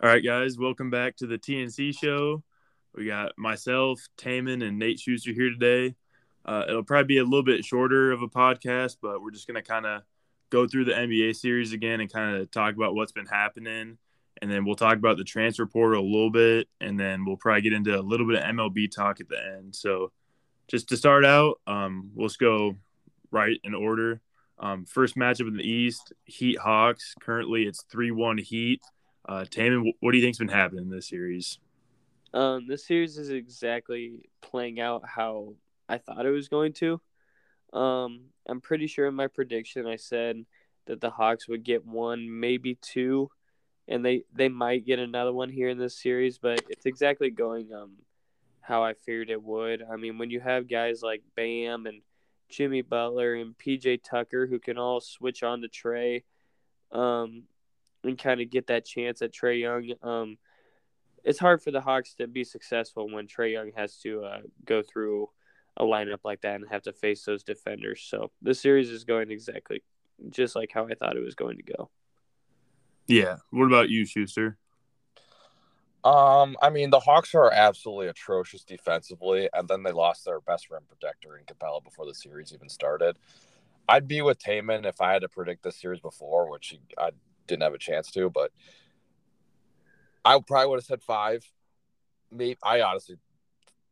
All right, guys, welcome back to the TNC show. We got myself, Taman, and Nate Schuster here today. Uh, it'll probably be a little bit shorter of a podcast, but we're just going to kind of go through the NBA series again and kind of talk about what's been happening. And then we'll talk about the transfer portal a little bit. And then we'll probably get into a little bit of MLB talk at the end. So, just to start out, um, let's go right in order. Um, first matchup in the East, Heat Hawks. Currently, it's 3 1 Heat. Uh, Taman, what do you think's been happening in this series? Um, this series is exactly playing out how I thought it was going to. Um, I'm pretty sure in my prediction I said that the Hawks would get one, maybe two, and they they might get another one here in this series. But it's exactly going um how I feared it would. I mean, when you have guys like Bam and Jimmy Butler and PJ Tucker who can all switch on the Trae, um, and kind of get that chance at Trae Young. Um, it's hard for the Hawks to be successful when Trae Young has to uh, go through a lineup like that and have to face those defenders. So the series is going exactly just like how I thought it was going to go. Yeah. What about you, Schuster? Um, I mean, the Hawks are absolutely atrocious defensively, and then they lost their best rim protector in Capela before the series even started. I'd be with Taman if I had to predict this series before, which I didn't have a chance to, but I probably would have said five. Maybe I honestly,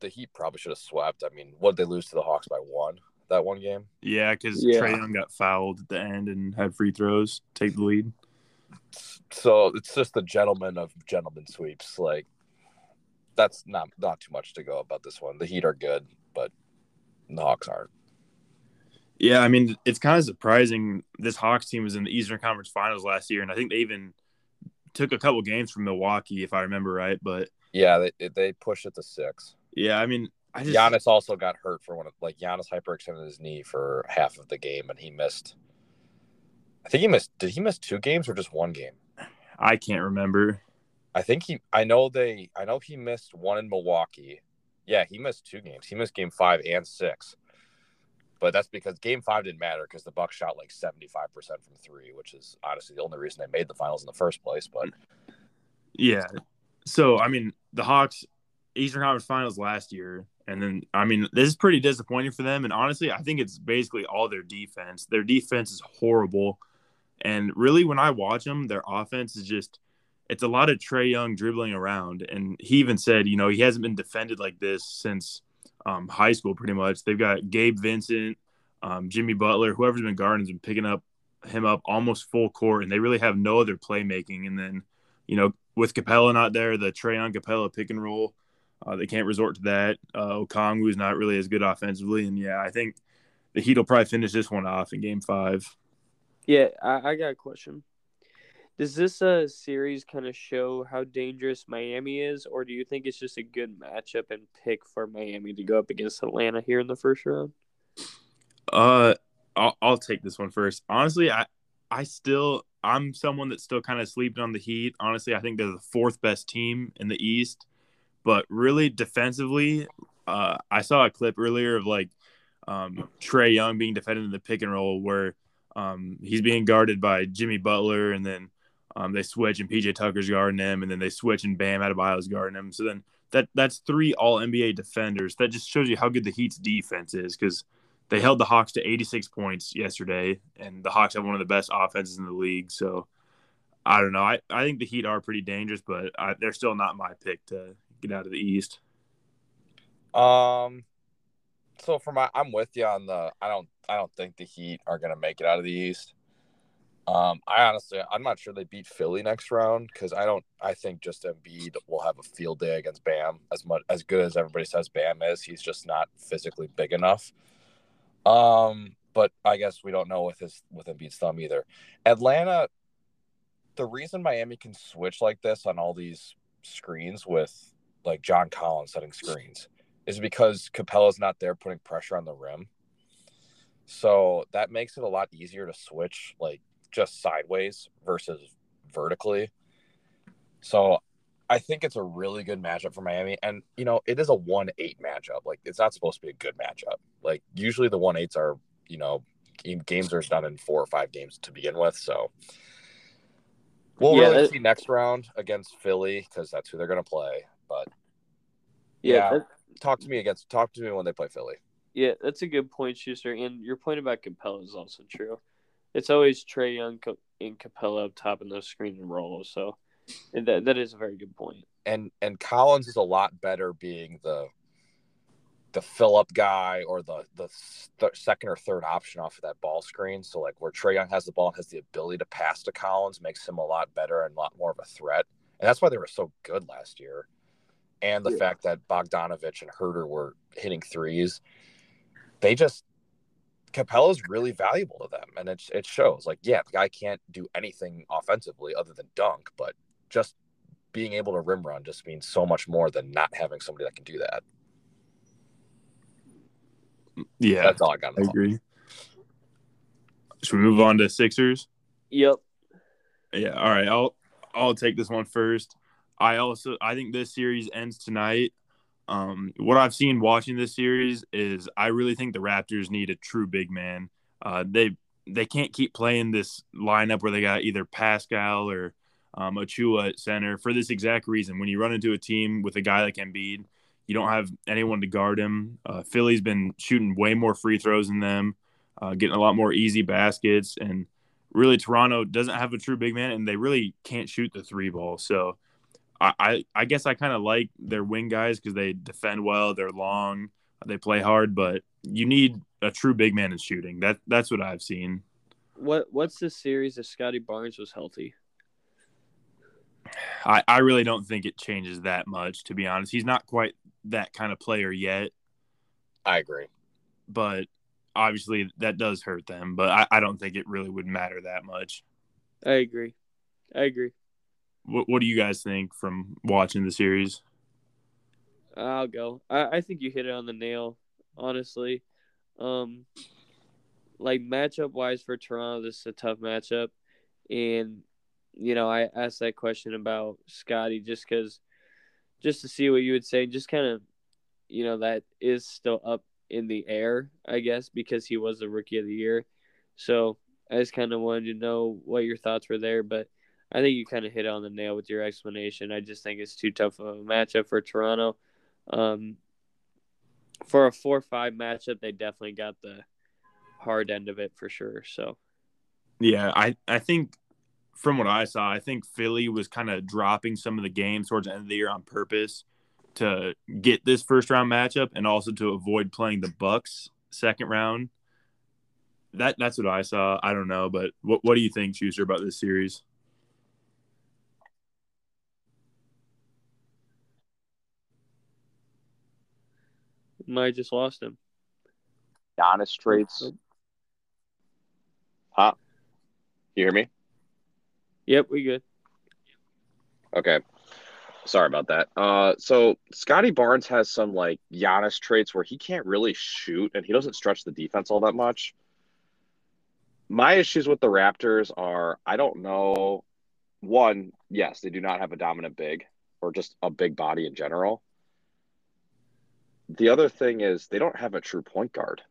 the Heat probably should have swept. I mean, what did they lose to the Hawks by one that one game? Yeah, because yeah. Trae Young got fouled at the end and had free throws, take the lead. So it's just the gentleman of gentlemen sweeps. Like that's not not too much to go about this one. The Heat are good, but the Hawks aren't. Yeah, I mean, it's kind of surprising. This Hawks team was in the Eastern Conference Finals last year, and I think they even took a couple games from Milwaukee, if I remember right. But yeah, they they pushed it to six. Yeah, I mean, I just, Giannis also got hurt for one of like Giannis hyperextended his knee for half of the game, and he missed. I think he missed. Did he miss two games or just one game? I can't remember. I think he. I know they. I know he missed one in Milwaukee. Yeah, he missed two games. He missed game five and six but that's because game five didn't matter because the Bucks shot like 75% from three, which is honestly the only reason they made the finals in the first place. But yeah. So, I mean, the Hawks, Eastern Conference Finals last year. And then, I mean, this is pretty disappointing for them. And honestly, I think it's basically all their defense. Their defense is horrible. And really, when I watch them, their offense is just, it's a lot of Trae Young dribbling around. And he even said, you know, he hasn't been defended like this since um, high school pretty much. They've got Gabe Vincent, um, Jimmy Butler, whoever's been guarding has picking up him up almost full court, and they really have no other playmaking. And then, you know, with Capela not there, the Trae on Capela pick and roll, uh, they can't resort to that. Uh, Okongwu's not really as good offensively, and yeah, I think the Heat will probably finish this one off in Game Five. Yeah, I, I got a question. Does this uh, series kind of show how dangerous Miami is, or do you think it's just a good matchup and pick for Miami to go up against Atlanta here in the first round? Uh, I'll, I'll take this one first. Honestly, I I still I'm someone that's still kind of sleeping on the Heat. Honestly, I think they're the fourth best team in the East, but really defensively, uh, I saw a clip earlier of like um, Trae Young being defended in the pick and roll where um, he's being guarded by Jimmy Butler and then um, they switch and PJ Tucker's guarding him, and then they switch and Bam Adebayo's guarding him. So then that that's three All NBA defenders. That just shows you how good the Heat's defense is because they held the Hawks to 86 points yesterday, and the Hawks have one of the best offenses in the league. So I don't know. I, I think the Heat are pretty dangerous, but I, they're still not my pick to get out of the East. Um. So for my, I'm with you on the. I don't. I don't think the Heat are going to make it out of the East. Um, I honestly, I'm not sure they beat Philly next round because I don't. I think just Embiid will have a field day against Bam. As much as good as everybody says Bam is, he's just not physically big enough. Um, but I guess we don't know with his with Embiid's thumb either. Atlanta, the reason Miami can switch like this on all these screens with like John Collins setting screens is because Capela's not there putting pressure on the rim. So that makes it a lot easier to switch like just sideways versus vertically. So I think it's a really good matchup for Miami. And, you know, it is a 1 8 matchup. Like, it's not supposed to be a good matchup. Like, usually the 1 8s are, you know, games are done in four or five games to begin with. So We'll Yeah, really that- see next round against Philly because that's who they're going to play. But Yeah, Yeah. that- talk to me against talk to me when they play Philly. yeah, that's a good point, Schuster. And your point about Capela is also true. It's always Trae Young and Capela up top in those screen and rolls. So that that is a very good point. And and Collins is a lot better being the the fill up guy or the the th- second or third option off of that ball screen. So like where Trae Young has the ball and has the ability to pass to Collins makes him a lot better and a lot more of a threat. And that's why they were so good last year. And the Yeah. fact that Bogdanovic and Huerter were hitting threes, they just Capela's really valuable to them, and it it shows. Like, yeah, the guy can't do anything offensively other than dunk, but just being able to rim run just means so much more than not having somebody that can do that. Yeah, That's all I got. I agree. Should we move on to Sixers? Yep. Yeah, all right. I'll I'll take this one first. I also I think this series ends tonight. Um, what I've seen watching this series is I really think the Raptors need a true big man. Uh, they they can't keep playing this lineup where they got either Pascal or um, Achiuwa at center for this exact reason. When you run into a team with a guy like Embiid, you don't have anyone to guard him. Uh, Philly's been shooting way more free throws than them, uh, getting a lot more easy baskets, and really Toronto doesn't have a true big man, and they really can't shoot the three ball. So I I, I guess I kind of like their wing guys because they defend well, they're long, they play hard, but you need a true big man in shooting. That that's what I've seen. What what's the series if Scottie Barnes was healthy? I, I really don't think it changes that much, to be honest. He's not quite that kind of player yet, I agree. but obviously that does hurt them. But I, I don't think it really would matter that much. I agree. I agree. What, what do you guys think from watching the series? I'll go. I, I think you hit it on the nail, honestly. Um, like matchup wise for Toronto, this is a tough matchup, and you know I asked that question about Scottie just because, just to see what you would say, just kind of, you know that is still up in the air, I guess, because he was the rookie of the year. So I just kind of wanted to know what your thoughts were there, but I think you kind of hit on the nail with your explanation. I just think it's too tough of a matchup for Toronto. Um, for a four-five matchup, they definitely got the hard end of it for sure. So Yeah, I, I think from what I saw, I think Philly was kind of dropping some of the games towards the end of the year on purpose to get this first round matchup and also to avoid playing the Bucks second round. That that's what I saw. I don't know, but what what do you think, Schuster, about this series? Might just lost him. Giannis trades. Huh? You hear me? Yep, we good. Okay. Sorry about that. Uh, so Scottie Barnes has some like Giannis traits where he can't really shoot and he doesn't stretch the defense all that much. My issues with the Raptors are I don't know. One, yes, they do not have a dominant big or just a big body in general. The other thing is they don't have a true point guard.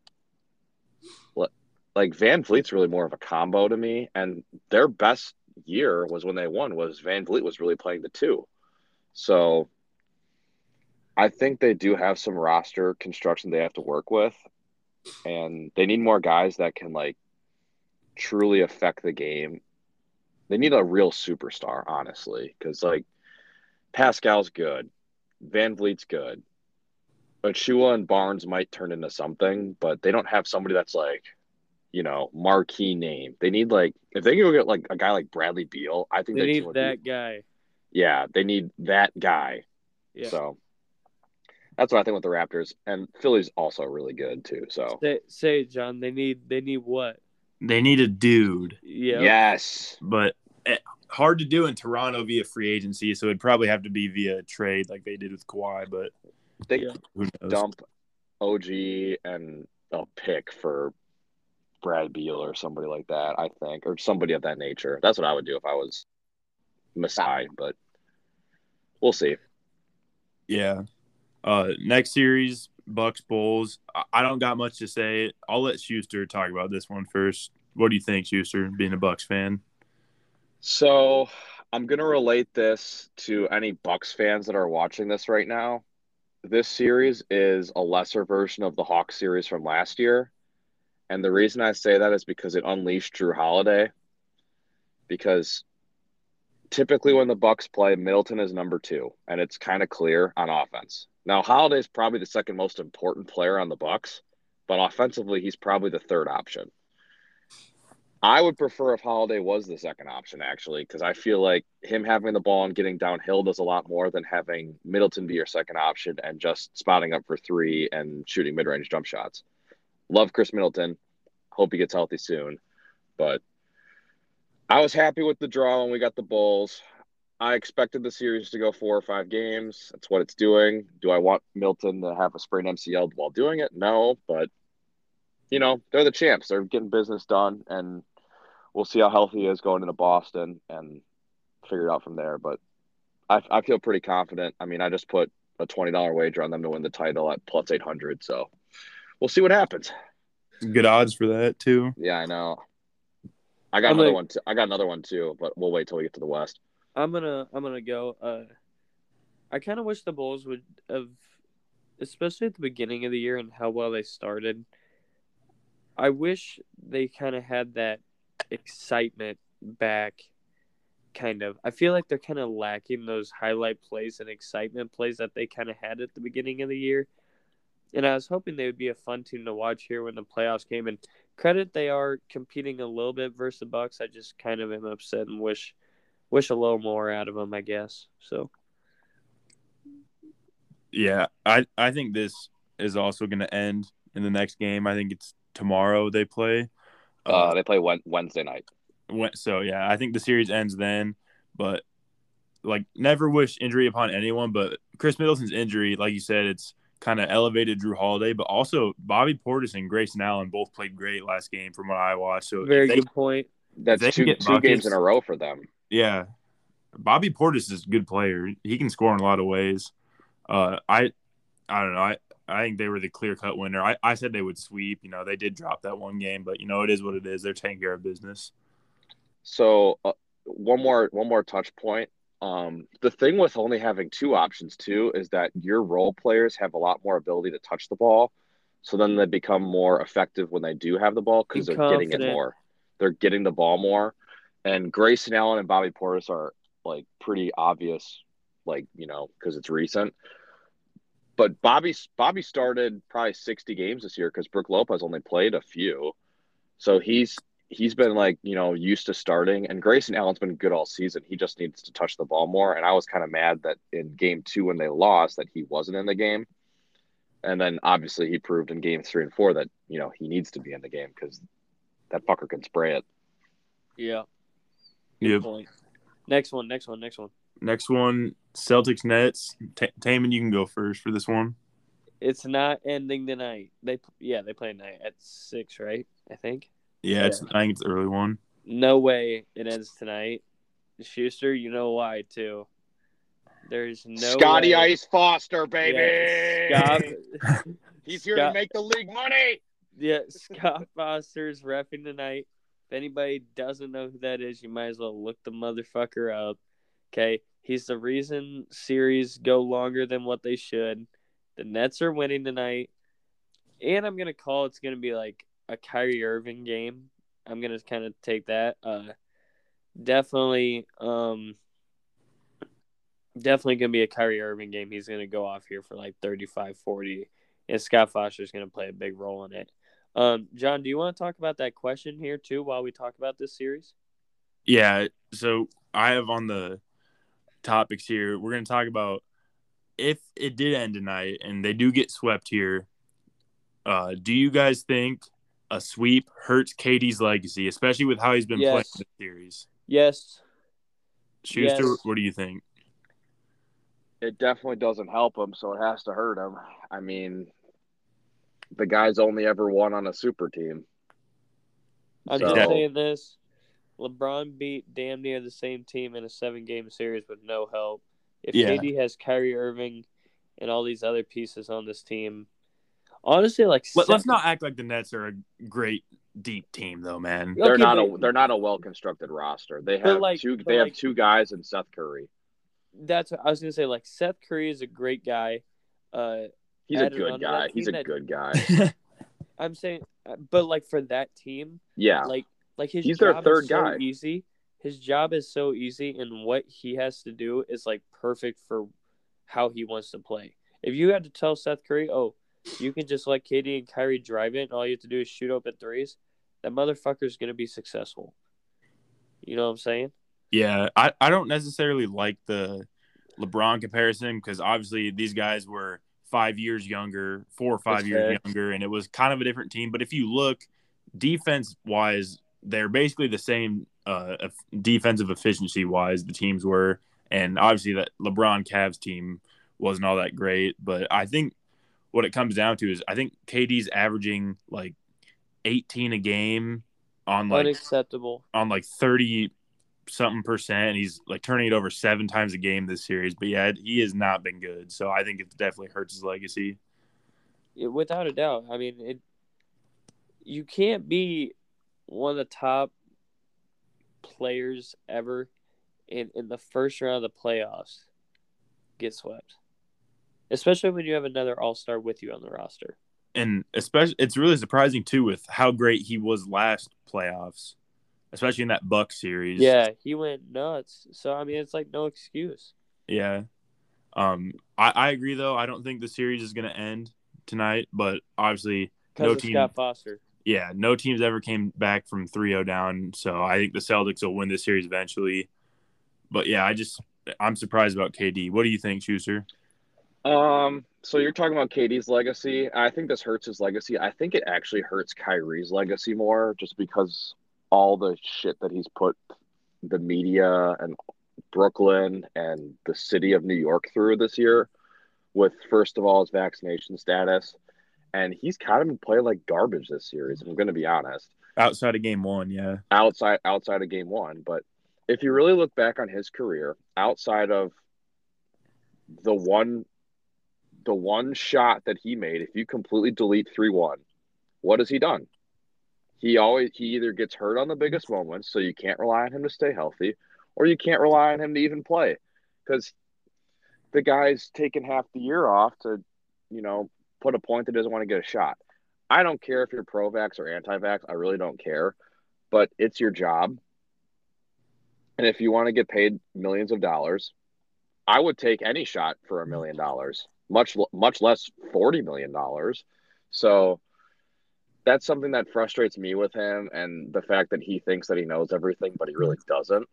Like VanVleet's really more of a combo to me, and their best year was when they won. Was VanVleet was really playing the two, so I think they do have some roster construction they have to work with, and they need more guys that can like truly affect the game. They need a real superstar, honestly, because like Pascal's good, VanVleet's good, but Shua and Barnes might turn into something, but they don't have somebody that's like, you know, marquee name. They need like if they can go get like a guy like Bradley Beal, I think They need would be- that guy. yeah, they need that guy. Yeah. So that's what I think with the Raptors, and Philly's also really good too. So Say, say it, John. They need they need what? They need a dude, Yeah. yes, but eh, hard to do in Toronto via free agency. So it'd probably have to be via trade, like they did with Kawhi. But they Yeah. dump OG and a pick for Brad Beal or somebody like that. I think, or somebody of that nature. That's what I would do if I was Masai, but we'll see. Yeah. Uh, next series, Bucks Bulls. I- I don't got much to say. I'll let Schuster talk about this one first. What do you think, Schuster, being a Bucks fan? So I'm gonna relate this to any Bucks fans that are watching this right now. This series is a lesser version of the Hawks series from last year. And the reason I say that is because it unleashed Jrue Holiday. Because typically when the Bucks play, Middleton is number two, and it's kind of clear on offense. Now Holiday is probably the second most important player on the Bucks, but offensively he's probably the third option. I would prefer if Holiday was the second option, actually, because I feel like him having the ball and getting downhill does a lot more than having Middleton be your second option and just spotting up for three and shooting mid range jump shots. Love Khris Middleton. Hope he gets healthy soon. But I was happy with the draw when we got the Bulls. I expected the series to go four or five games. That's what it's doing. Do I want Milton to have a sprained MCL while doing it? No, but you know, they're the champs. They're getting business done and we'll see how healthy he is going into Boston and figure it out from there. But I, I feel pretty confident. I mean, I just put a twenty dollar wager on them to win the title at plus eight hundred. So we'll see what happens. Good odds for that too. Yeah, I know. I got I'm another like- one. Too. I got another one too, but we'll wait till we get to the West. I'm gonna I'm gonna go. Uh, I kind of wish the Bulls would have, especially at the beginning of the year and how well they started. I wish they kind of had that excitement back. Kind of, I feel like they're kind of lacking those highlight plays and excitement plays that they kind of had at the beginning of the year. And I was hoping they would be a fun team to watch here when the playoffs came. And credit, they are competing a little bit versus the Bucks. I just kind of am upset and wish wish a little more out of them, I guess. So Yeah, I I think this is also going to end in the next game. I think it's tomorrow they play. Uh, they play Wednesday night. So yeah, I think the series ends then. But like, never wish injury upon anyone. But Khris Middleton's injury, like you said, it's kind of elevated Jrue Holiday, but also Bobby Portis and Grayson Allen both played great last game from what I watched. So very they- good point. That's they two get two games in a row for them. Yeah, Bobby Portis is a good player. He can score in a lot of ways. Uh, I, I don't know. I, I think they were the clear cut winner. I, I said they would sweep. You know, they did drop that one game, but you know it is what it is. They're taking care of business. So uh, one more one more touch point. Um, the thing with only having two options too is that your role players have a lot more ability to touch the ball, so then they become more effective when they do have the ball because they're And getting it more. They're getting the ball more, and Grayson Allen and Bobby Portis are like pretty obvious, like you know because it's recent. But Bobby Bobby started probably sixty games this year because Brook Lopez only played a few, so he's he's been like you know used to starting and grayson allen's been good all season he just needs to touch the ball more and i was kind of mad that in game two when they lost that he wasn't in the game and then obviously he proved in game three and four that you know he needs to be in the game because that fucker can spray it Yeah. Good Yep. point. Next one, next one, next one. Next one, Celtics Nets. Ta Taman, you can go first for this one. It's not ending tonight. They yeah, they play tonight at six, right? I think. Yeah, it's I think it's the early one. No way it ends tonight. Schuster, you know why too. There's no scotty way. ice foster baby Yeah, Scott, he's here Scott- to make the league money yeah, Scott Foster's refing tonight. If anybody doesn't know who that is, you might as well look the motherfucker up. Okay, he's the reason series go longer than what they should. The Nets are winning tonight, and I'm gonna call it's gonna be like a Kyrie Irving game. I'm gonna kind of take that. Uh, definitely, um, definitely gonna be a Kyrie Irving game. He's gonna go off here for like 35, 40, and Scott Foster's gonna play a big role in it. Um, John, do you want to talk about that question here too while we talk about this series? Yeah, so I have on the topics here. We're going to talk about if it did end tonight and they do get swept here. Uh, do you guys think a sweep hurts KD's legacy, especially with how he's been playing the series? Yes. Schuster, Yes. what do you think? it definitely doesn't help him, so it has to hurt him. I mean, the guy's only ever won on a super team. I'm So- just saying this. LeBron beat damn near the same team in a seven game series with no help. If Yeah. KD has Kyrie Irving and all these other pieces on this team, honestly, like Let, us not act like the Nets are a great deep team though, man. They're Okay, not but- a they're not a well constructed roster. They have like- two but they have two guys in Seth Curry. That's what I was gonna say. Like Seth Curry is a great guy. Uh, He's a good guy. He's a that- good guy. I'm saying, uh, but like for that team, Yeah. like like his He's their job third is so guy. easy. His job is so easy, and what he has to do is like perfect for how he wants to play. If you had to tell Seth Curry, oh, you can just let KD and Kyrie drive it, and all you have to do is shoot open threes, that motherfucker's gonna be successful. You know what I'm saying? Yeah, I, I don't necessarily like the LeBron comparison because obviously these guys were five years younger, four or five That's years fair. younger, and it was kind of a different team. But if you look defense wise, they're basically the same uh, defensive efficiency wise, the teams were. And obviously, that LeBron Cavs team wasn't all that great. But I think what it comes down to is I think KD's averaging like 18 a game on like Unacceptable. on like 30 something percent. He's like turning it over seven times a game this series. But yeah, he has not been good. So I think it definitely hurts his legacy. Yeah, without a doubt. I mean, it. You can't be one of the top players ever in in the first round of the playoffs get swept, especially when you have another All Star with you on the roster. And especially, it's really surprising too with how great he was last playoffs, especially in that Buck series. Yeah, he went nuts. So I mean, it's like no excuse. Yeah. Um, I, I agree though. I don't think the series is going to end tonight, but obviously, No of team- Scott Foster. Yeah, no teams ever came back from 3-0 down. So I think the Celtics will win this series eventually. But yeah, I just I'm surprised about KD. What do you think, Schuster? Um, so you're talking about KD's legacy. I think this hurts his legacy. I think it actually hurts Kyrie's legacy more just because all the shit that he's put the media and Brooklyn and the city of New York through this year with first of all his vaccination status. And he's kind of been playing like garbage this series, I'm gonna be honest. Outside of game one, yeah. outside outside of game one. But if you really look back on his career, outside of the one the one shot that he made, if you completely delete three one, what has he done? He always he either gets hurt on the biggest moments, so you can't rely on him to stay healthy, or you can't rely on him to even play. Because the guy's taking half the year off to, you know, put a point that doesn't want to get a shot. I don't care if you're pro vax or anti vax, I really don't care but it's your job. And if you want to get paid millions of dollars, I would take any shot for a million dollars, much much less forty million dollars. So that's something that frustrates me with him, and the fact that he thinks that he knows everything, but he really doesn't.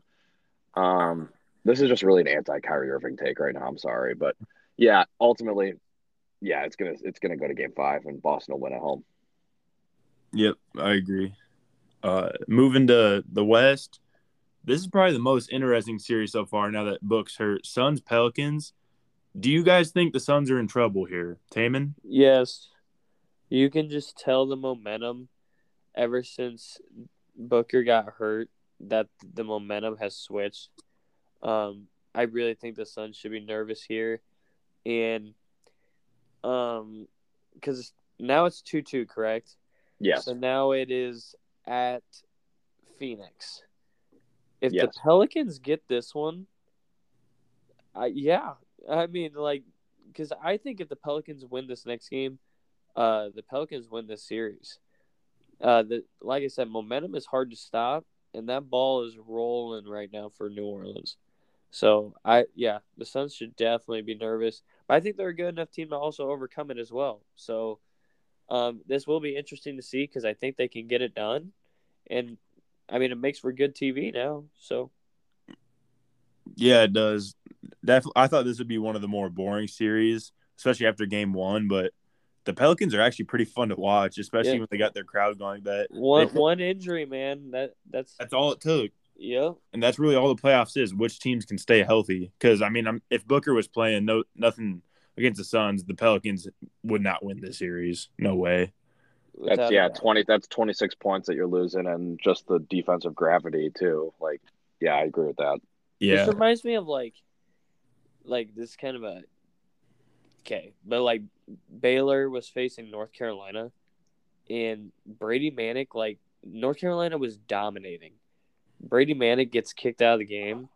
Um, this is just really an anti Kyrie Irving take right now. I'm sorry, but yeah, ultimately, yeah, it's gonna it's gonna go to Game Five, and Boston will win at home. Yep, I agree. Uh, moving to the West, this is probably the most interesting series so far. Now that Book's hurt, Suns Pelicans. Do you guys think the Suns are in trouble here, Taman? Yes. You can just tell the momentum ever since Booker got hurt that the momentum has switched. Um, I really think the Suns should be nervous here. And um cuz now it's 2-2, correct? Yes, So now it is at Phoenix. If Yes. the Pelicans get this one, I yeah, I mean like because I think if the Pelicans win this next game, uh, the Pelicans win this series. Uh, the like I said, momentum is hard to stop, and that ball is rolling right now for New Orleans. So I yeah, the Suns should definitely be nervous, but I think they're a good enough team to also overcome it as well. So um, this will be interesting to see because I think they can get it done, and I mean it makes for good TV now. So Yeah, it does. Definitely, I thought this would be one of the more boring series, especially after Game One. But the Pelicans are actually pretty fun to watch, especially Yeah. when they got their crowd going. That one They- one injury, man. That that's that's all it took. Yeah. and that's really all the playoffs is which teams can stay healthy because i mean I'm, if booker was playing no nothing against the suns the pelicans would not win this series no way That's yeah, twenty. That's twenty six points that you're losing, and just the defensive gravity too. Like, yeah, I agree with that. yeah This reminds me of like, like this kind of a, okay, but like Baylor was facing North Carolina, and Brady Manek like North Carolina was dominating. Brady Manek gets kicked out of the game,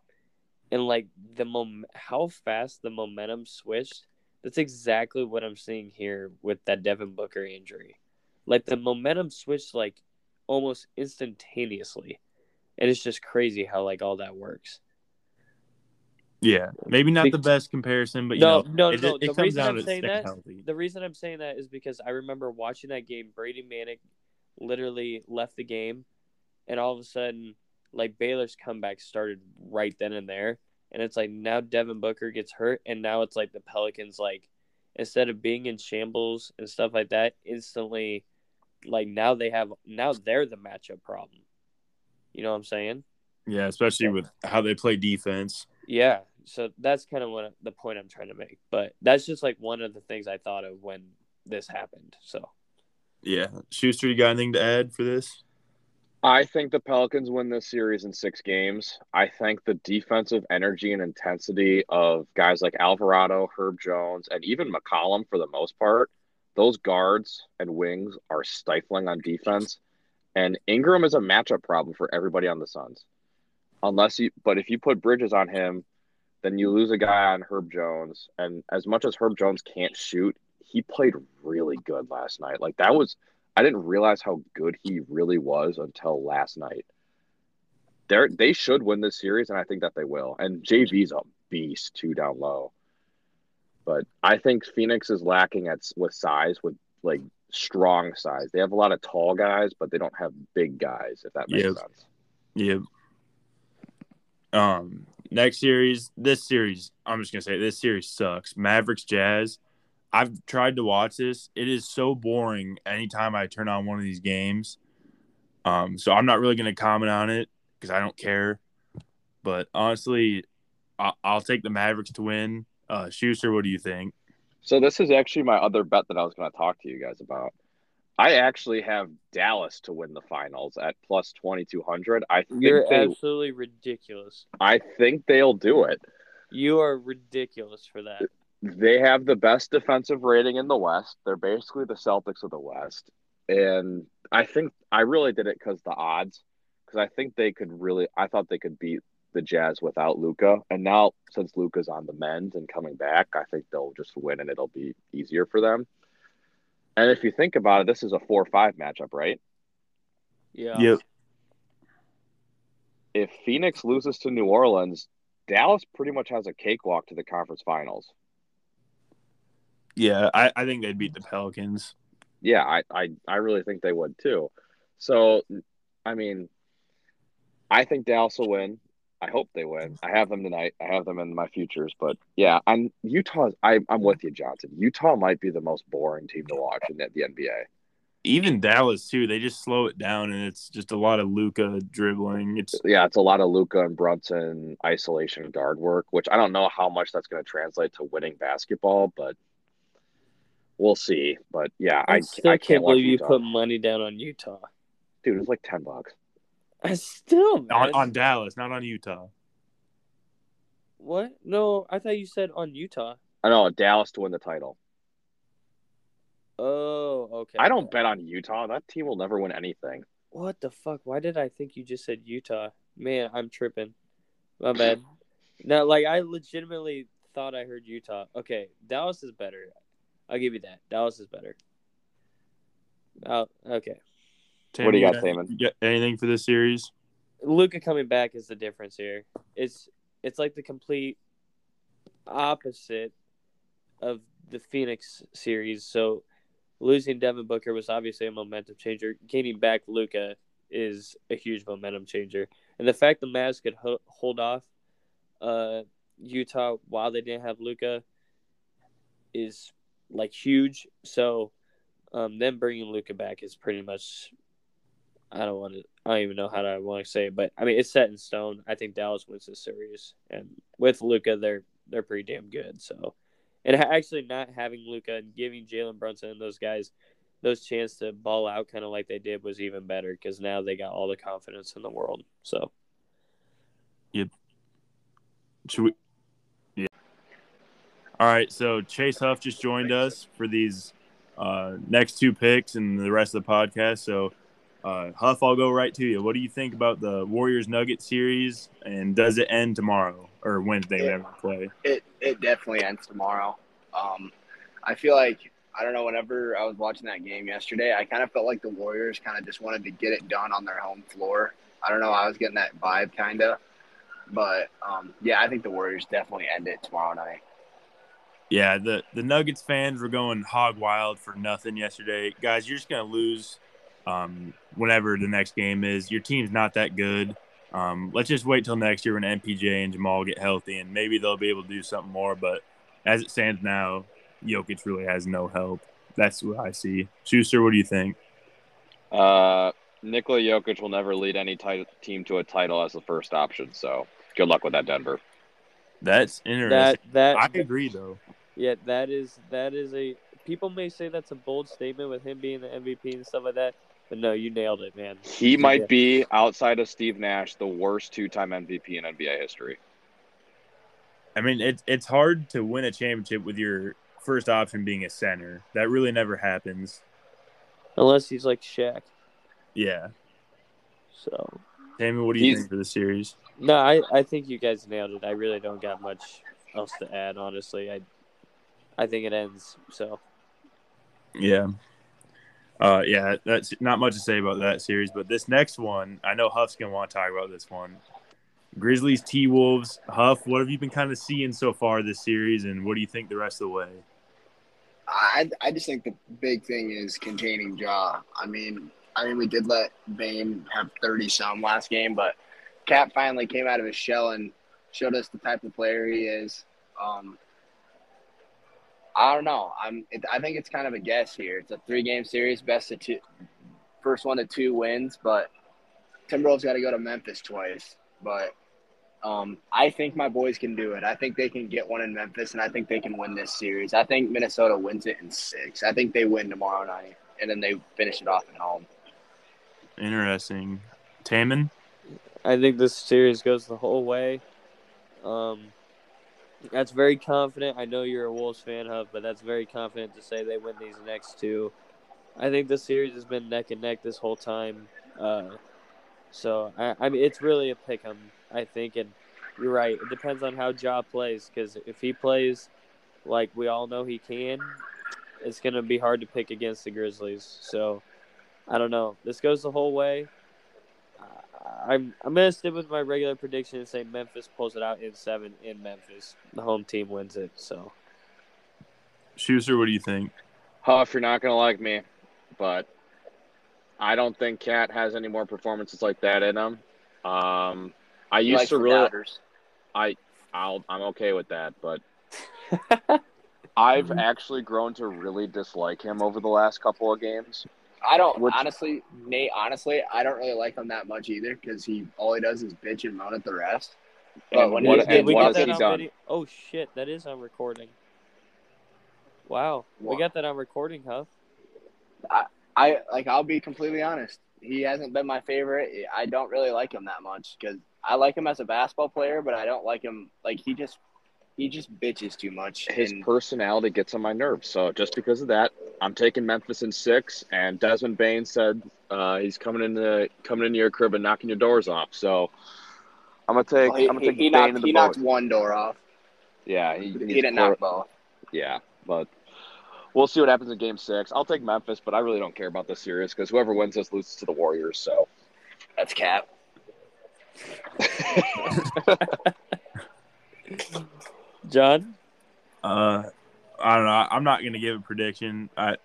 and like the mom, how fast the momentum switched. That's exactly what I'm seeing here with that Devin Booker injury. Like the momentum switched like almost instantaneously, and it's just crazy how like all that works. Yeah, maybe not the best comparison, but you No, know, no, it, no. it The reason I'm saying that- healthy. The reason I'm saying that is because I remember watching that game. Brady Manek literally left the game, and all of a sudden, like Baylor's comeback started right then and there. And it's like now Devin Booker gets hurt, and now it's like the Pelicans like instead of being in shambles and stuff like that, instantly like now they have now they're the matchup problem. You know what I'm saying? Yeah, especially with how they play defense. Yeah. So that's kind of what the point I'm trying to make. But that's just like one of the things I thought of when this happened. So Yeah, Schuster, you got anything to add for this? I think the Pelicans win this series in six games. I think the defensive energy and intensity of guys like Alvarado, Herb Jones, and even McCollum for the most part, those guards and wings are stifling on defense. And Ingram is a matchup problem for everybody on the Suns. Unless you, but if you put Bridges on him, then you lose a guy on Herb Jones. And as much as Herb Jones can't shoot, he played really good last night. Like that was I didn't realize how good he really was until last night. They they should win this series, and I think that they will. And JV's a beast too down low. But I think Phoenix is lacking at with size, with like strong size. They have a lot of tall guys, but they don't have big guys. If that makes Yep. sense. Yeah. Um, next series, this series, I'm just gonna say this series sucks. Mavericks Jazz. I've tried to watch this. It is so boring anytime I turn on one of these games. Um, so I'm not really gonna comment on it because I don't care. But honestly, I'll, I'll take the Mavericks to win. Uh, Schuster, what do you think? So this is actually my other bet that I was going to talk to you guys about. I actually have Dallas to win the finals at plus twenty two hundred. I think you're they, absolutely ridiculous. I think they'll do it. You are ridiculous for that. They have the best defensive rating in the West. They're basically the Celtics of the West, and I think I really did it because the odds. Because I think they could really. I thought they could beat the Jazz without Luka, and now since Luka's on the mend and coming back, I think they'll just win, and it'll be easier for them. And if you think about it, this is a four-five matchup, right? Yeah. Yep. If Phoenix loses to New Orleans, Dallas pretty much has a cakewalk to the conference finals. Yeah, I, I think they'd beat the Pelicans. Yeah, I, I, I really think they would too. So, I mean, I think Dallas will win. I hope they win. I have them tonight. I have them in my futures. But yeah, I'm Utah. I, I'm with you, Johnson. Utah might be the most boring team to watch in the, the NBA. Even Dallas too. They just slow it down, and it's just a lot of Luka dribbling. It's Yeah, it's a lot of Luka and Brunson isolation guard work, which I don't know how much that's going to translate to winning basketball, but we'll see. But yeah, I, I, still I can't, can't believe you put money down on Utah. Dude, it was like ten bucks. I still man. on, on Dallas, not on Utah. what? No, I thought you said on Utah. I know Dallas to win the title. Oh, okay. I don't bet on Utah. That team will never win anything. What the fuck? Why did I think you just said Utah? Man, I'm tripping. My bad. no, like I legitimately thought I heard Utah. Okay, Dallas is better. I'll give you that. Dallas is better. Oh, okay. What do you got, got- Taman? you got anything for this series? Luka coming back is the difference here. It's it's like the complete opposite of the Phoenix series. So losing Devin Booker was obviously a momentum changer. Gaining back Luka is a huge momentum changer, and the fact the Mavs could ho- hold off uh, Utah while they didn't have Luka is like huge. So um, them bringing Luka back is pretty much I don't want to. I don't even know how to I want to say it, but I mean it's set in stone. I think Dallas wins this series, and with Luka, they're they're pretty damn good. So, and actually not having Luka and giving Jalen Brunson and those guys those chance to ball out kind of like they did was even better because now they got all the confidence in the world. So yep. Should we? All right. So Chase Huff just joined us for these uh, next two picks and the rest of the podcast. So Uh, Huff, I'll go right to you. What do you think about the Warriors Nugget series, and does it end tomorrow or Wednesday? Yeah. Whenever play. It it definitely ends tomorrow. Um, I feel like I don't know. Whenever I was watching that game yesterday, I kind of felt like the Warriors kind of just wanted to get it done on their home floor. I don't know. I was getting that vibe kind of, but um, yeah, I think the Warriors definitely end it tomorrow night. Yeah, the the Nuggets fans were going hog wild for nothing yesterday. Guys, you're just gonna lose um, whenever the next game is. Your team's not that good. Um, let's just wait till next year when MPJ and Jamal get healthy, and maybe they'll be able to do something more. But as it stands now, Jokic really has no help. That's what I see. Schuster, what do you think? Uh, Nikola Jokic will never lead any ti- team to a title as the first option. So good luck with that, Denver. That's That interesting. that I agree, though. Yeah, that is that is a people may say that's a bold statement with him being the MVP and stuff like that, but no, you nailed it, man. He Yeah. might be outside of Steve Nash the worst two-time MVP in NBA history. I mean, it's it's hard to win a championship with your first option being a center. That really never happens. Unless he's like Shaq. Yeah. So Damon, what do you He's- think for the series? no, I, I think you guys nailed it. I really don't got much else to add, honestly. I I think it ends. So Yeah. Uh, yeah, that's not much to say about that series, but this next one, I know Huff's gonna want to talk about this one. Grizzlies T Wolves. Huff, what have you been kind of seeing so far this series, and what do you think the rest of the way? I I just think the big thing is containing Ja. I mean, I mean we did let Bane have thirty some last game, but Cap finally came out of his shell and showed us the type of player he is. Um, I don't know. I'm. It, I think it's kind of a guess here. It's a three game series, best of two, first one to two wins, but Timberwolves got to go to Memphis twice. But um, I think my boys can do it. I think they can get one in Memphis, and I think they can win this series. I think Minnesota wins it in six. I think they win tomorrow night, and then they finish it off at home. Interesting. Taman? I think this series goes the whole way. Um, that's very confident. I know you're a Wolves fan, Huff, but that's very confident to say they win these next two. I think the series has been neck and neck this whole time. Uh, so I, I mean, it's really a pick 'em. I think, and you're right. It depends on how Ja plays, because if he plays like we all know he can, it's gonna be hard to pick against the Grizzlies. So I don't know. This goes the whole way. I- I'm I'm gonna stick with my regular prediction and say Memphis pulls it out in seven in Memphis. The home team wins it. So Schuster, what do you think? Huff, you're not gonna like me, but I don't think Cat has any more performances like that in him. Um, I used Like to for really, doubters. I'll, I'm okay with that, but I've actually grown to really dislike him over the last couple of games. I don't Which- honestly, Nate. Honestly, I don't really like him that much either because he all he does is bitch and moan at the rest. But when what, we get that on done? video? Oh shit, that is on recording. Wow, we What? got that on recording, huh? I, I like. I'll be completely honest. He hasn't been my favorite. I don't really like him that much because I like him as a basketball player, but I don't like him. Like he just, he just bitches too much. His and personality gets on my nerves. So just because of that, I'm taking Memphis in six. And Desmond Bane said uh, he's coming into coming into your crib and knocking your doors off. So I'm gonna take well, he, I'm gonna he, take he Bane knocked, in the he boat. knocked one door off. Yeah, he, He didn't clear- knock both. Yeah, but we'll see what happens in Game Six. I'll take Memphis, but I really don't care about this series because whoever wins this loses to the Warriors. So That's cap. John, Uh, I don't know. I'm not gonna give a prediction. I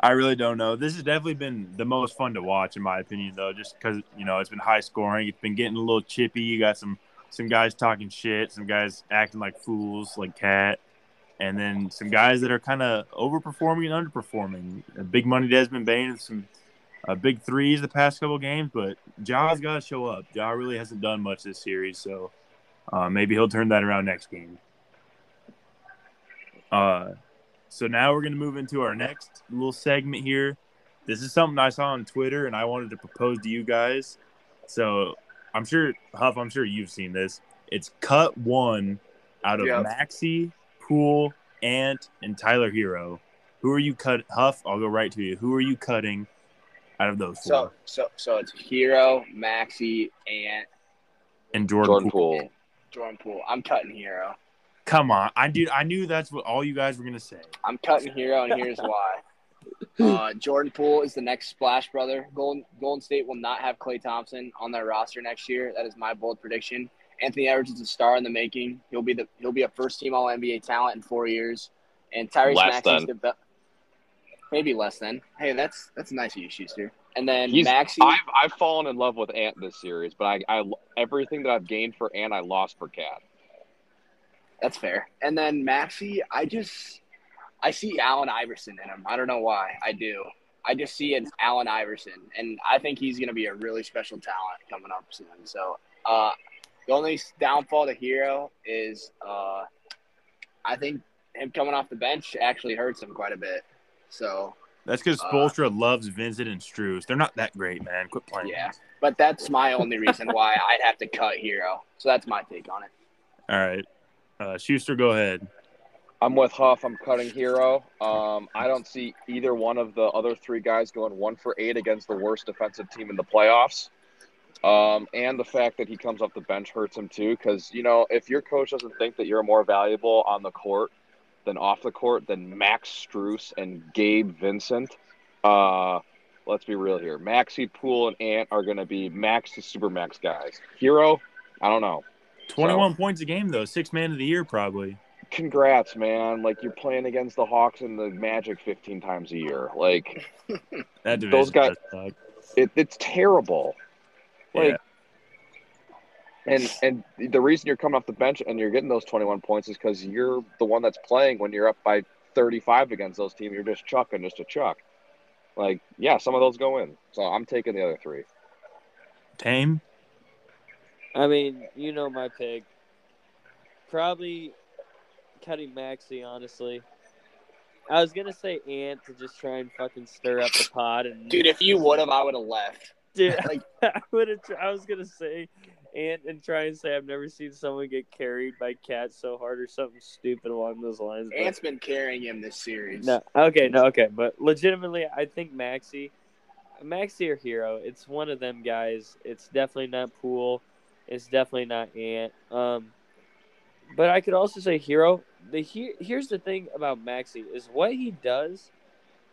I really don't know. This has definitely been the most fun to watch, in my opinion, though, just because you know it's been high scoring. It's been getting a little chippy. You got some some guys talking shit, some guys acting like fools, like Cat, and then some guys that are kind of overperforming and underperforming. Uh, Big money Desmond Bane and some uh, big threes the past couple games, but Ja's got to show up. Ja really hasn't done much this series, so uh, maybe he'll turn that around next game. Uh, so now we're going to move into our next little segment here. This is something I saw on Twitter and I wanted to propose to you guys. So I'm sure, Huff, I'm sure you've seen this. It's cut one out of Yep. Maxey, Poole, Ant, and Tyler Herro. Who are you cut? Huff, I'll go right to you. Who are you cutting? out of those four. So so so it's Herro, Maxey, Ant, and Jordan, Jordan Poole. Poole. Jordan Poole. I'm cutting Herro. Come on, I dude, I knew that's what all you guys were gonna say. I'm cutting Herro, and here's why. Uh, Jordan Poole is the next splash brother. Golden Golden State will not have Klay Thompson on their roster next year. That is my bold prediction. Anthony Edwards is a star in the making. He'll be the he'll be a first team All NBA talent in four years. And Tyrese Less Maxey's than. deve- maybe less than. Hey, that's that's nice of you, Schuster. And then He's Maxey, I've I've fallen in love with Ant this series, but I, I everything that I've gained for Ant I lost for Cat. That's fair. And then Maxey, I just I see Allen Iverson in him. I don't know why. I do. I just see an Allen Iverson, and I think he's going to be a really special talent coming up soon. So, uh, the only downfall to Herro is uh, I think him coming off the bench actually hurts him quite a bit. So, That's because Uh, loves Vincent and Strus. They're not that great, man. Quit playing. yeah. But that's my only reason why I'd have to cut Herro. So that's my take on it. All right, uh, Schuster, go ahead. I'm with Huff. I'm cutting Herro. Um, I don't see either one of the other three guys going one for eight against the worst defensive team in the playoffs. Um, and the fact that he comes off the bench hurts him too, because you know if your coach doesn't think that you're more valuable on the court than off the court than Max Strus and Gabe Vincent, uh, let's be real here. Maxey Poole and Ant are going to be max to super max guys. Herro, I don't know. Twenty-one points a game though. Six man of the year probably. congrats, man. Like you're playing against the Hawks and the Magic 15 times a year. Like That Those guys- it, it's terrible. Like Yeah. and and the reason you're coming off the bench and you're getting those 21 points is because you're the one that's playing when you're up by 35 against those teams. You're just chucking just a chuck. Like yeah, some of those go in. So I'm taking the other three. Tame. I mean, you know my pick. Probably cutting Maxey, honestly. I was gonna say Ant to just try and fucking stir up the pot and Dude, if you would have, I would have left. Dude, Like- I would have. I was gonna say Ant and try and say I've never seen someone get carried by cats so hard or something stupid along those lines. but- Ant's been carrying him this series. No, okay, no, okay, but legitimately, I think Maxey, Maxey or Herro, it's one of them guys. It's definitely not Poole. It's definitely not Ant. Um, but I could also say Herro. The he, here's the thing about Maxey is what he does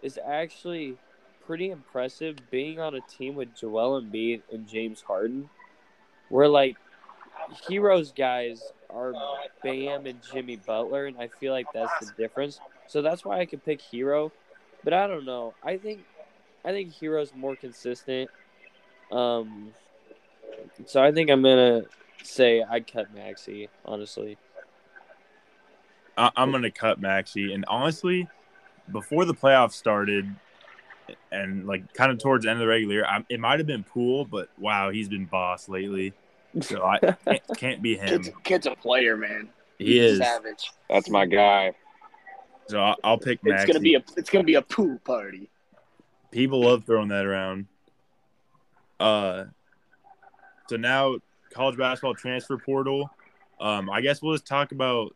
is actually pretty impressive. Being on a team with Joel Embiid and James Harden, where like Herro's guys are Bam and Jimmy Butler, and I feel like that's the difference. So that's why I could pick Herro, but I don't know. I think I think Herro's more consistent. Um, so I think I'm gonna say I cut Maxey. Honestly, I- I'm gonna cut Maxey, and honestly, before the playoffs started, and like kind of towards the end of the regular year, I, it might have been Poole, but wow, he's been boss lately. So I can't, can't be him. Kid's, kid's a player, man. He is. savage. That's my guy. So I'll, I'll pick Maxey. It's gonna be a it's gonna be a pool party. People love throwing that around. Uh, so now college basketball transfer portal. Um, I guess we'll just talk about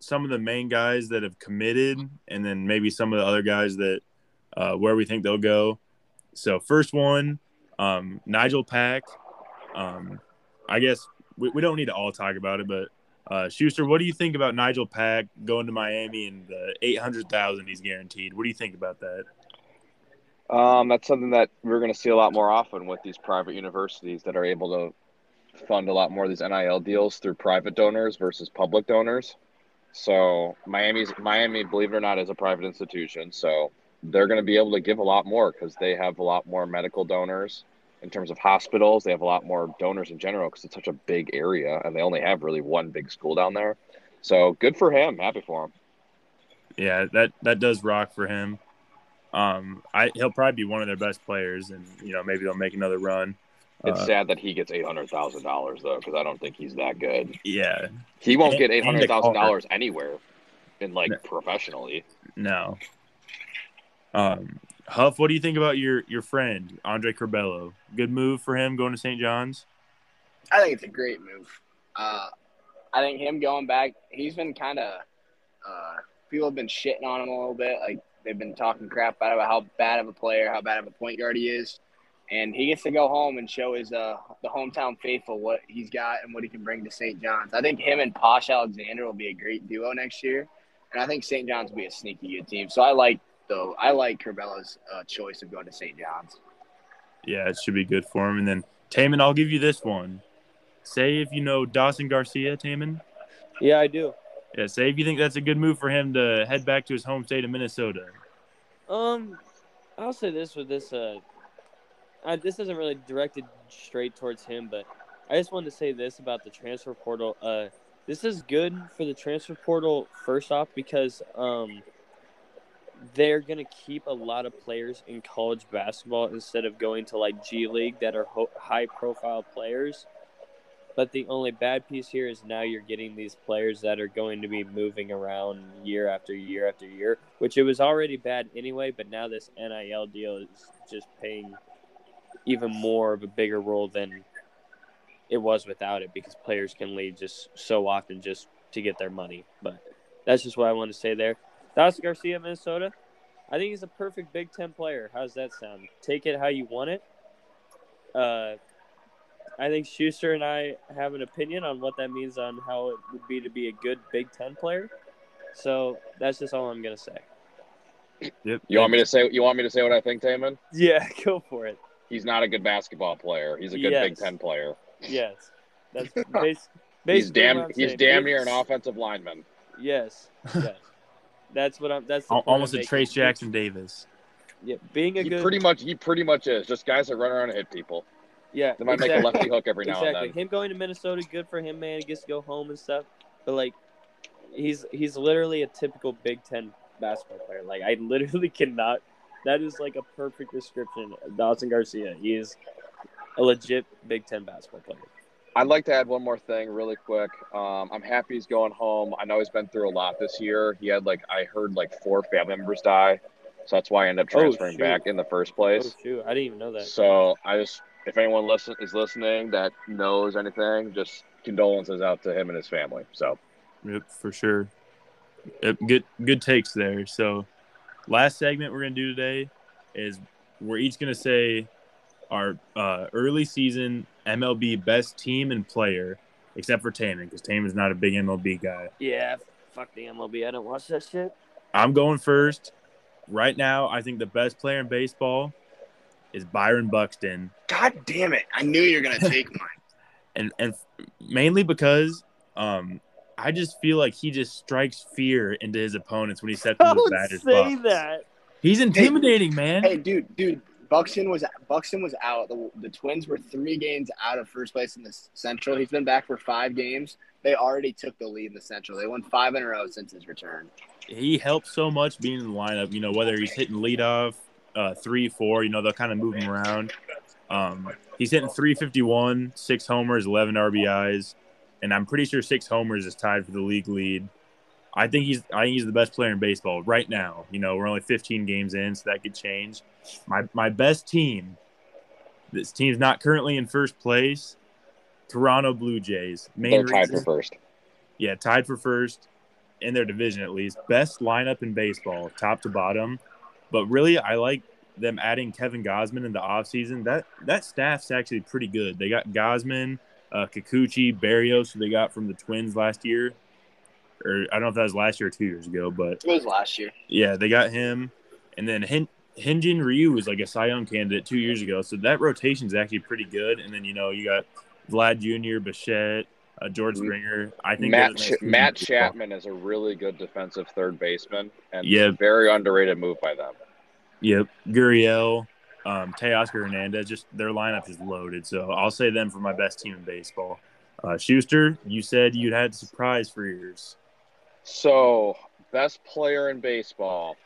some of the main guys that have committed, and then maybe some of the other guys that uh, where we think they'll go. So first one, um, Nigel Pack. Um, I guess we, we don't need to all talk about it, but uh, Schuster, what do you think about Nigel Pack going to Miami and the eight hundred thousand he's guaranteed? What do you think about that? Um, that's something that we're going to see a lot more often with these private universities that are able to fund a lot more of these NIL deals through private donors versus public donors. So Miami's Miami, believe it or not, is a private institution. So they're going to be able to give a lot more because they have a lot more medical donors in terms of hospitals. They have a lot more donors in general because it's such a big area, and they only have really one big school down there. So good for him. Happy for him. Yeah, that that does rock for him. Um, I he'll probably be one of their best players, and you know maybe they'll make another run. It's Uh, sad that he gets eight hundred thousand dollars though, because I don't think he's that good. Yeah, He won't And- get eight and hundred the thousand car. dollars anywhere, in like No. professionally. no. Um, Huff, what do you think about your your friend Andre Curbelo? Good move for him going to St. John's. I think it's a great move. Uh, I think him going back, he's been kind of uh, people have been shitting on him a little bit. Like They've been talking crap about how bad of a player, how bad of a point guard he is, and he gets to go home and show his uh the hometown faithful what he's got and what he can bring to St. John's. I think him and Posh Alexander will be a great duo next year, and I think St. John's will be a sneaky good team. So I like though I like Curbelo's uh, choice of going to St. John's. Yeah, it should be good for him. And then Taman, I'll give you this one. Say if you know Dawson Garcia, Taman. Yeah, I do. Yeah, say if you think that's a good move for him to head back to his home state of Minnesota. Um, I'll say this with this. Uh, I, this isn't really directed straight towards him, but I just wanted to say this about the transfer portal. Uh, this is good for the transfer portal first off because um, they're gonna keep a lot of players in college basketball instead of going to like G League that are ho- high profile players. But the only bad piece here is now you're getting these players that are going to be moving around year after year after year, which it was already bad anyway. But now this NIL deal is just paying even more of a bigger role than it was without it because players can leave just so often just to get their money. But that's just what I want to say there. Dawson Garcia, Minnesota. I think he's a perfect Big Ten player. How's that sound? Take it how you want it. Uh, I think Schuster and I have an opinion on what that means on how it would be to be a good Big Ten player. So that's just all I'm gonna say. Yep. You want me to say? You want me to say what I think, Taman? Yeah, go for it. He's not a good basketball player. He's a good Yes. Big Ten player. Yes, that's bas- He's basically damn. what I'm He's damn near an offensive lineman. Yes, yes. That's what I'm. That's the I'm Almost a. Trace Jackson Davis. Yeah, being a He good. pretty much. He pretty much is just guys that run around and hit people. Yeah, They might exactly. make a lefty hook every now exactly. and then. Him going to Minnesota, good for him, man. He gets to go home and stuff. But like, he's he's literally a typical Big Ten basketball player. Like, I literally cannot. That is like a perfect description of Dawson Garcia. He is a legit Big Ten basketball player. I'd like to add one more thing really quick. Um, I'm happy he's going home. I know he's been through a lot this year. He had like I heard like four family members die, so that's why I ended up Oh, transferring shoot. back in the first Oh place. shoot, I didn't even know that. So I just, if anyone listen is listening that knows anything, just condolences out to him and his family. So Yep, for sure. Yep, good good takes there. So, last segment we're gonna do today is we're each gonna say our uh, early season MLB best team and player, except for Taman because Taman's not a big MLB guy. Yeah, fuck the MLB. I don't watch that shit. I'm going first. Right now, I think the best player in baseball is Byron Buxton, God damn it! I knew you were gonna take mine. and and mainly because um, I just feel like he just strikes fear into his opponents when he steps into the Don't batter's say box. that. He's intimidating, man. Hey, dude, dude, Buxton was Buxton was out. The, the Twins were three games out of first place in the Central. He's been back for five games. They already took the lead in the Central. They won five in a row since his return. he helps so much being in the lineup. You know, whether he's hitting leadoff, uh, three, four. You know, they'll kind of move him around. Um, he's hitting 351, six homers, 11 RBIs, and I'm pretty sure six homers is tied for the league lead. I think he's I think he's the best player in baseball right now. You know, we're only 15 games in, so that could change. My my best team. This team's not currently in first place. Toronto Blue Jays. Main they're tied reason- for first. yeah, tied for first in their division at least. Best lineup in baseball, top to bottom. But really, I like them adding Kevin Gausman in the offseason. That that staff's actually pretty good. They got Gausman, uh, Kikuchi, Berrios, who they got from the Twins last year. Or I don't know if that was last year or two years ago, but It was last year. yeah, they got him. And then Hin- Hyun Jin Ryu was like a Cy Young candidate two years ago. So that rotation is actually pretty good. And then, you know, you got Vlad Jr., Bichette, uh, George. Springer. I think Matt Ch- nice Matt. Chapman is a really good defensive third baseman, and Yeah. very underrated move by them. Yep, Gurriel, um, Teoscar Hernandez. Just their lineup is loaded. So I'll say them for my best team in baseball. Uh, Schuster, you said you'd had a surprise for yours. So, best player in baseball.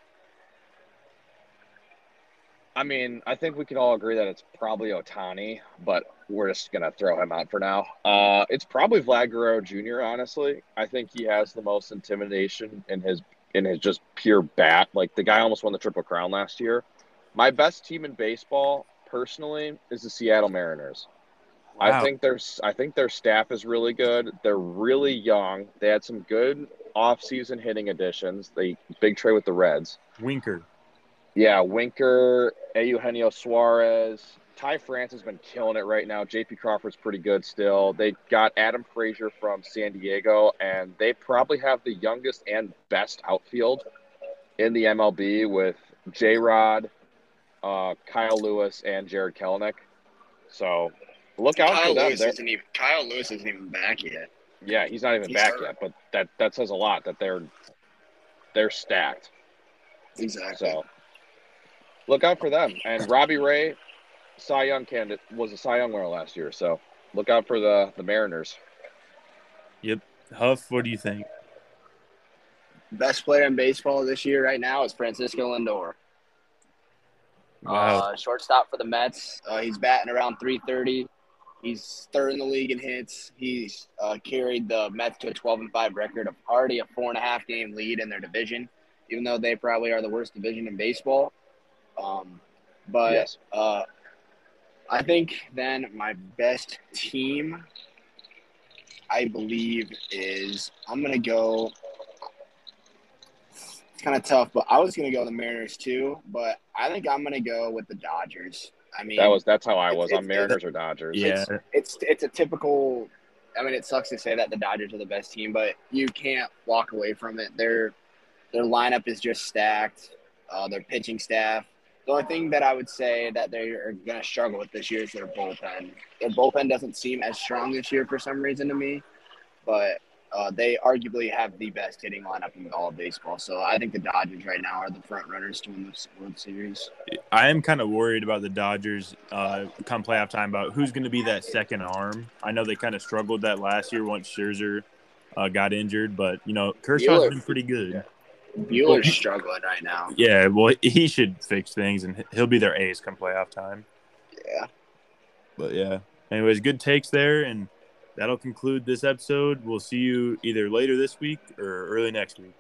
I mean, I think we can all agree that it's probably Ohtani, but we're just gonna throw him out for now. Uh, it's probably Vlad Guerrero Jr. Honestly, I think he has the most intimidation in his in his just pure bat. Like the guy almost won the triple crown last year. My best team in baseball, personally, is the Seattle Mariners. I think their I think their staff is really good. They're really young. They had some good off-season hitting additions. They big trade with the Reds. Winker. Yeah, Winker, Eugenio Suarez, Ty France has been killing it right now. JP Crawford's pretty good still. They got Adam Frazier from San Diego, and they probably have the youngest and best outfield in the MLB with J Rod, uh, Kyle Lewis, and Jarred Kelenic. So look out Kyle for them. Lewis isn't even Kyle Lewis isn't even back yet. yeah, he's not even He's back hurt. yet, but that that says a lot that they're they're stacked. Exactly. So look out for them. And Robbie Ray, Cy Young candidate, was a Cy Young winner last year. So look out for the the Mariners. Yep, Huff, what do you think? Best player in baseball this year right now is Francisco Lindor. Wow. Uh, shortstop for the Mets. Uh, he's batting around 330. He's third in the league in hits. He's uh, carried the Mets to a 12 and 5 record of already a four and a half game lead in their division, even though they probably are the worst division in baseball. Um, but Yes. uh, I think then my best team, I believe, is I'm gonna go. It's kind of tough, but I was gonna go the Mariners too. But I think I'm gonna go with the Dodgers. I mean, That was that's how I was It's- on it's- Mariners or Dodgers. yeah, it's it's a typical. I mean, it sucks to say that the Dodgers are the best team, but you can't walk away from it. Their their lineup is just stacked. Uh, their pitching staff. The only thing that I would say that they are going to struggle with this year is their bullpen. Their bullpen doesn't seem as strong this year for some reason to me, but uh, they arguably have the best hitting lineup in all of baseball. So I think the Dodgers right now are the front runners to win the World Series. I am kind of worried about the Dodgers uh, come playoff time about who's going to be that second arm. I know they kind of struggled that last year once Scherzer uh, got injured, but you know Kershaw's Buehler- been pretty good. Buehler's struggling right now. Yeah, well, he should fix things, and he'll be their ace come playoff time. Yeah. But yeah, anyways, good takes there, and that'll conclude this episode. We'll see you either later this week or early next week.